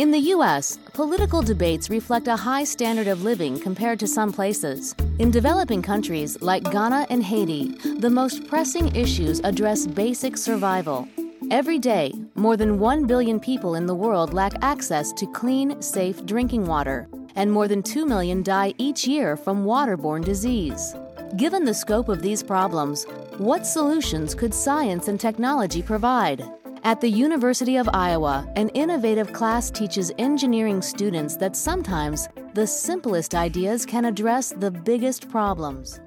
In the U.S., political debates reflect a high standard of living compared to some places. In developing countries like Ghana and Haiti, the most pressing issues address basic survival. Every day, more than 1 billion people in the world lack access to clean, safe drinking water, and more than 2 million die each year from waterborne disease. Given the scope of these problems, what solutions could science and technology provide? At the University of Iowa, an innovative class teaches engineering students that sometimes the simplest ideas can address the biggest problems.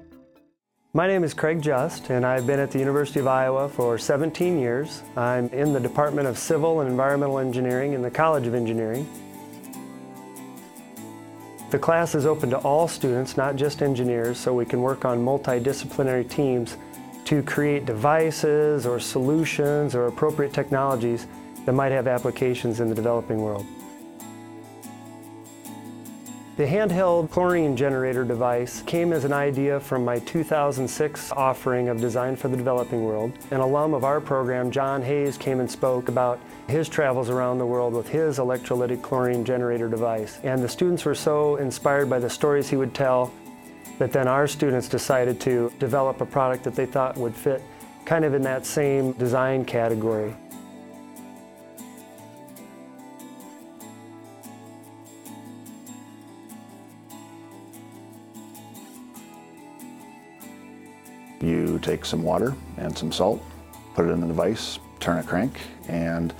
My name is Craig Just, and I've been at the University of Iowa for 17 years. I'm in the Department of Civil and Environmental Engineering in the College of Engineering. The class is open to all students, not just engineers, so we can work on multidisciplinary teams to create devices or solutions or appropriate technologies that might have applications in the developing world. The handheld chlorine generator device came as an idea from my 2006 offering of Design for the Developing World. An alum of our program, John Hayes, came and spoke about his travels around the world with his electrolytic chlorine generator device. And the students were so inspired by the stories he would tell that then our students decided to develop a product that they thought would fit kind of in that same design category. You take some water and some salt, put it in the device, turn a crank, and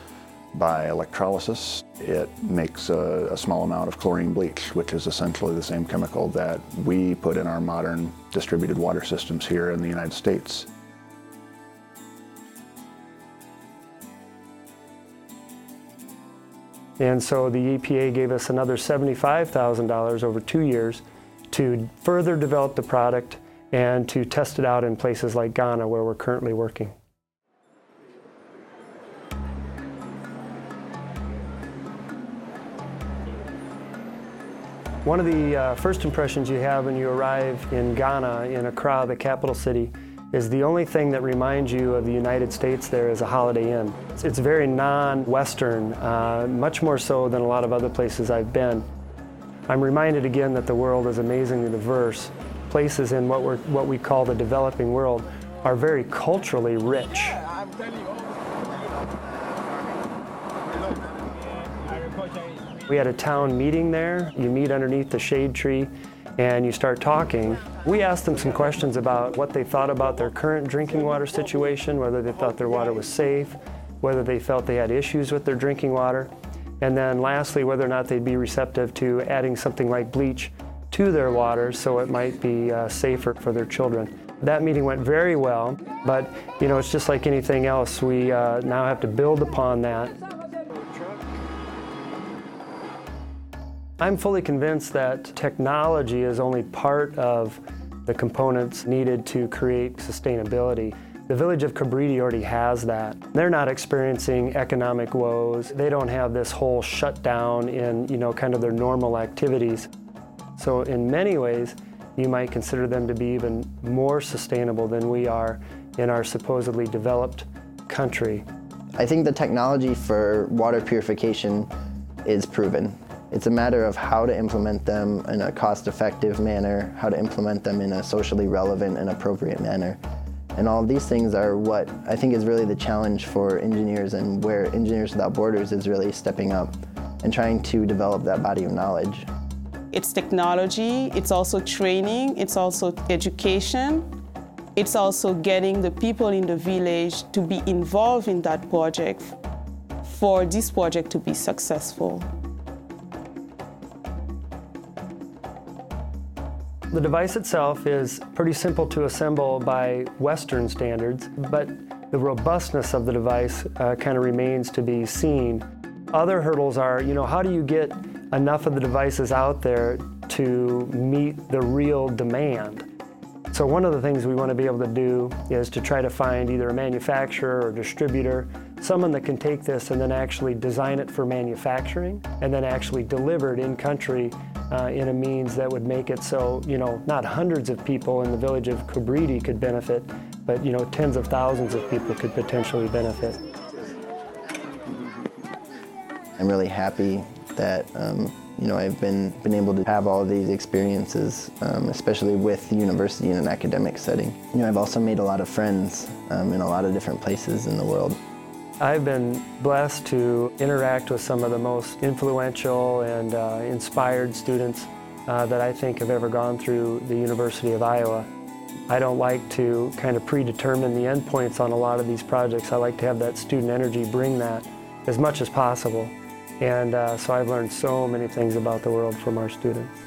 by electrolysis, it makes a, a, small amount of chlorine bleach, which is essentially the same chemical that we put in our modern distributed water systems here in the United States. And so the EPA gave us another $75,000 over two years to further develop the product and to test it out in places like Ghana where we're currently working. One of the uh, first impressions you have when you arrive in Ghana, in Accra, the capital city, is the only thing that reminds you of the United States there is a Holiday Inn. It's, it's very non-Western, uh, much more so than a lot of other places I've been. I'm reminded again that the world is amazingly diverse. Places in what, we're, what we call the developing world are very culturally rich. We had a town meeting there. You meet underneath the shade tree and you start talking. We asked them some questions about what they thought about their current drinking water situation, whether they thought their water was safe, whether they felt they had issues with their drinking water, and then lastly, whether or not they'd be receptive to adding something like bleach to their water so it might be uh, safer for their children. That meeting went very well, but you know, it's just like anything else. We uh, now have to build upon that I'm fully convinced that technology is only part of the components needed to create sustainability. The village of Kibriti already has that. They're not experiencing economic woes. They don't have this whole shutdown in, you know, kind of their normal activities. So in many ways, you might consider them to be even more sustainable than we are in our supposedly developed country. I think the technology for water purification is proven. It's a matter of how to implement them in a cost-effective manner, how to implement them in a socially relevant and appropriate manner. And all these things are what I think is really the challenge for engineers and where Engineers Without Borders is really stepping up and trying to develop that body of knowledge. It's technology, it's also training, it's also education, it's also getting the people in the village to be involved in that project for this project to be successful. The device itself is pretty simple to assemble by Western standards, but the robustness of the device uh, kind of remains to be seen. Other hurdles are, you know, how do you get enough of the devices out there to meet the real demand? So one of the things we want to be able to do is to try to find either a manufacturer or distributor, someone that can take this and then actually design it for manufacturing and then actually deliver it in country uh, in a means that would make it so, you know, not hundreds of people in the village of Kibriti could benefit, but, you know, tens of thousands of people could potentially benefit. I'm really happy that um, you know I've been been able to have all these experiences, um, especially with the university in an academic setting. You know, I've also made a lot of friends um, in a lot of different places in the world. I've been blessed to interact with some of the most influential and uh, inspired students uh, that I think have ever gone through the University of Iowa. I don't like to kind of predetermine the endpoints on a lot of these projects. I like to have that student energy bring that as much as possible. And uh, so I've learned so many things about the world from our students.